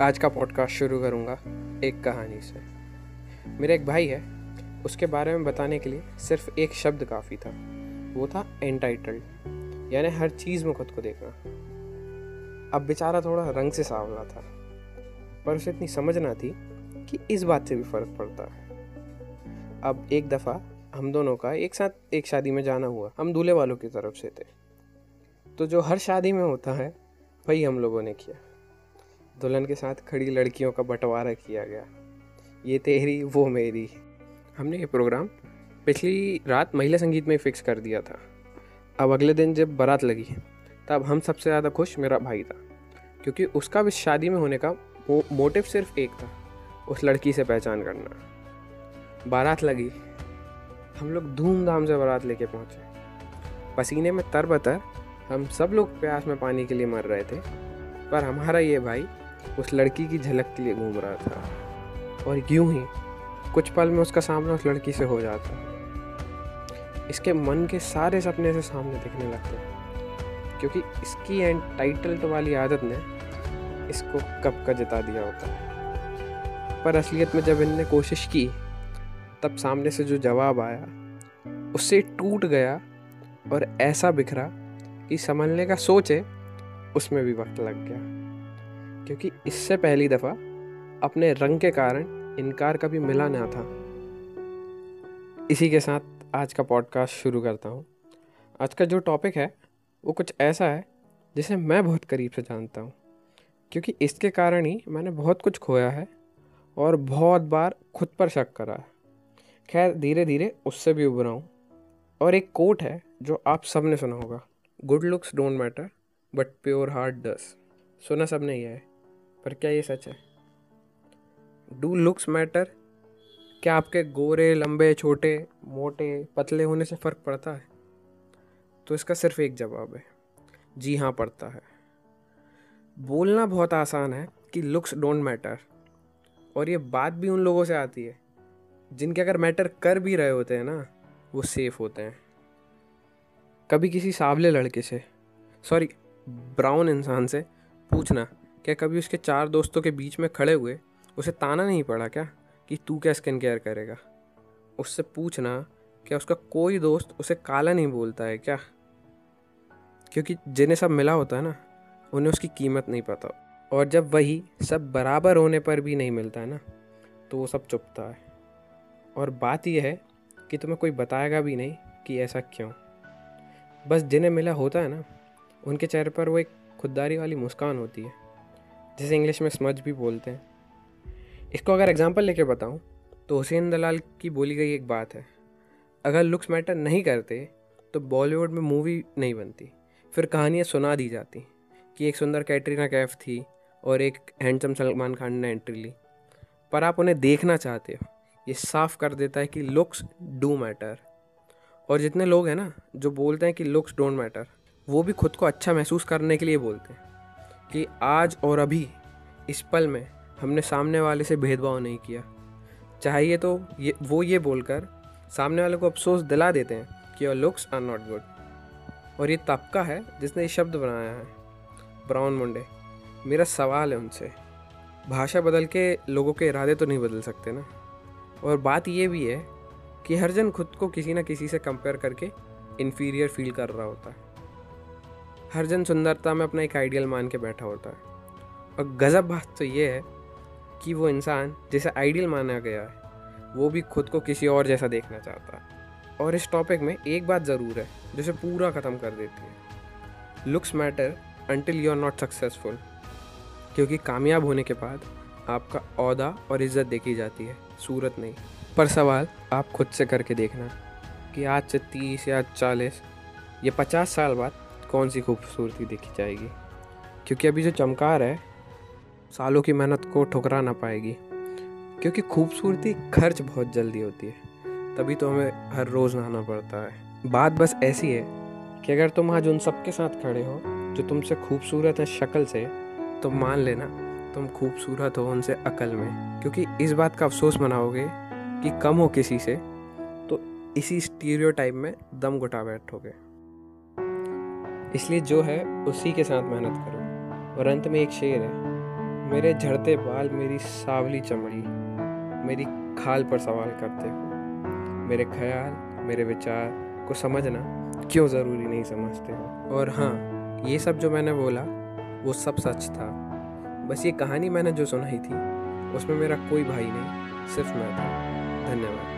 आज का पॉडकास्ट शुरू करूँगा एक कहानी से। मेरा एक भाई है, उसके बारे में बताने के लिए सिर्फ़ एक शब्द काफ़ी था, वो था एंटाइटल्ड यानी हर चीज़ में खुद को देखना। अब बेचारा थोड़ा रंग से सांवला था, पर उसे इतनी समझ ना थी कि इस बात से भी फ़र्क पड़ता है। अब एक दफ़ा हम दोनों का एक साथ एक शादी में जाना हुआ, हम दूल्हे वालों की तरफ़ से थे। तो जो हर शादी में होता है, वही हम लोगों ने किया। दुल्हन के साथ खड़ी लड़कियों का बंटवारा किया गया। ये तेरी वो मेरी। हमने ये प्रोग्राम पिछली रात महिला संगीत में फिक्स कर दिया था। अब अगले दिन जब बारात लगी तब हम सबसे ज़्यादा खुश मेरा भाई था। क्योंकि उसका भी शादी में होने का मो, मोटिव सिर्फ़ एक था उस लड़की से पहचान करना। बारात लगी हम लोग धूमधाम से बारात लेके पहुँचे। पसीने में तर बतर हम सब लोग प्यास में पानी के लिए मर रहे थे। पर हमारा ये भाई उस लड़की की झलक के लिए घूम रहा था। और यूँ ही, कुछ पल में उसका सामना उस लड़की से हो जाता। इसके मन के सारे सपने से सामने दिखने लगते। क्योंकि इसकी एंटाइटल्ड वाली आदत ने इसको कब का जिता दिया होता। है पर असलियत में जब इनने कोशिश की, तब सामने से जो जवाब आया, उससे टूट गया और ऐसा बिखरा कि संभलने का सोचे उसमें भी वक्त लग गया। क्योंकि इससे पहली दफ़ा अपने रंग के कारण इनकार कभी मिला ना था। इसी के साथ आज का पॉडकास्ट शुरू करता हूँ। आज का जो टॉपिक है, वो कुछ ऐसा है जिसे मैं बहुत करीब से जानता हूँ। क्योंकि इसके कारण ही मैंने बहुत कुछ खोया है और बहुत बार खुद पर शक करा है। खैर धीरे धीरे उससे भी उभरा हूँ। और एक कोट है जो आप सबने सुना होगा good looks don't matter but pure heart does सुना सब नहीं है। पर क्या ये सच है? डू लुक्स मैटर क्या आपके गोरे, लंबे, छोटे, मोटे, पतले होने से फ़र्क पड़ता है? तो इसका सिर्फ़ एक जवाब है। जी हाँ पड़ता है। बोलना बहुत आसान है कि लुक्स डोंट मैटर और ये बात भी उन लोगों से आती है, जिनके अगर मैटर कर भी रहे होते हैं ना, वो सेफ़ होते हैं। कभी किसी सावले लड़के से सॉरी ब्राउन इंसान से पूछना क्या कभी उसके चार दोस्तों के बीच में खड़े हुए? उसे ताना नहीं पड़ा क्या कि तू क्या स्किन केयर करेगा? उससे पूछना क्या उसका कोई दोस्त उसे काला नहीं बोलता है क्या? क्योंकि जिन्हें सब मिला होता है ना, उन्हें उसकी कीमत नहीं पता। और जब वही सब बराबर होने पर भी नहीं मिलता है ना तो वो सब चुपता है। और बात यह है कि तुम्हें कोई बताएगा भी नहीं कि ऐसा क्यों? बस जिन्हें मिला होता है ना, उनके चेहरे पर वो एक खुददारी वाली मुस्कान होती है। जिसे इंग्लिश में स्मज भी बोलते हैं। इसको अगर एग्जांपल लेके बताऊँ तो हुसैन दलाल की बोली गई एक बात है। अगर लुक्स मैटर नहीं करते तो बॉलीवुड में मूवी नहीं बनती। फिर कहानियाँ सुना दी जाती कि एक सुंदर कैटरीना कैफ थी और एक हैंडसम सलमान खान ने एंट्री ली। पर आप उन्हें देखना चाहते हो, ये साफ़ कर देता है कि लुक्स डू मैटर और जितने लोग हैं ना, जो बोलते हैं कि लुक्स डोंट मैटर वो भी खुद को अच्छा महसूस करने के लिए बोलते हैं। कि आज और अभी इस पल में हमने सामने वाले से भेदभाव नहीं किया। चाहिए तो ये, वो ये बोलकर सामने वाले को अफसोस दिला देते हैं कि your looks are not good और ये तबका है जिसने ये शब्द बनाया है। ब्राउन मुंडे, मेरा सवाल है उनसे। भाषा बदल के लोगों के इरादे तो नहीं बदल सकते ना? और बात ये भी है कि हर जन खुद को किसी न किसी से कंपेयर करके इन्फीरियर फील कर रहा होता है। हर जन सुंदरता में अपना एक आइडियल मान के बैठा होता है। और गज़ब बात तो ये है कि वो इंसान जिसे आइडियल माना गया है, वो भी खुद को किसी और जैसा देखना चाहता है। और इस टॉपिक में एक बात ज़रूर है जिसे पूरा ख़त्म कर देती है। Looks matter until you are not successful क्योंकि कामयाब होने के बाद आपका अहदा और इज़्ज़त देखी जाती है, सूरत नहीं। पर सवाल आप खुद से करके देखना कि आज से तीस या चालीस, या पचास साल बाद कौन सी खूबसूरती देखी जाएगी? क्योंकि अभी जो चमकार है, सालों की मेहनत को ठुकरा ना पाएगी। क्योंकि खूबसूरती खर्च बहुत जल्दी होती है। तभी तो हमें हर रोज़ नहाना पड़ता है। बात बस ऐसी है कि अगर तुम आज उन सबके साथ खड़े हो, जो तुमसे खूबसूरत है शक्ल से तो मान लेना तुम खूबसूरत हो उनसे अकल में। क्योंकि इस बात का अफसोस मनाओगे कि कम हो किसी से तो इसी स्टीरियो टाइप में दम घुटा बैठोगे। इसलिए जो है, उसी के साथ मेहनत करो। और अंत में एक शेर है, मेरे झड़ते बाल मेरी सावली चमड़ी, मेरी खाल पर सवाल करते हो। मेरे ख्याल, मेरे विचार को समझना क्यों ज़रूरी नहीं समझते हो? और हाँ ये सब जो मैंने बोला, वो सब सच था। बस ये कहानी मैंने जो सुनाई थी, उसमें मेरा कोई भाई नहीं, सिर्फ़ मैं था। धन्यवाद।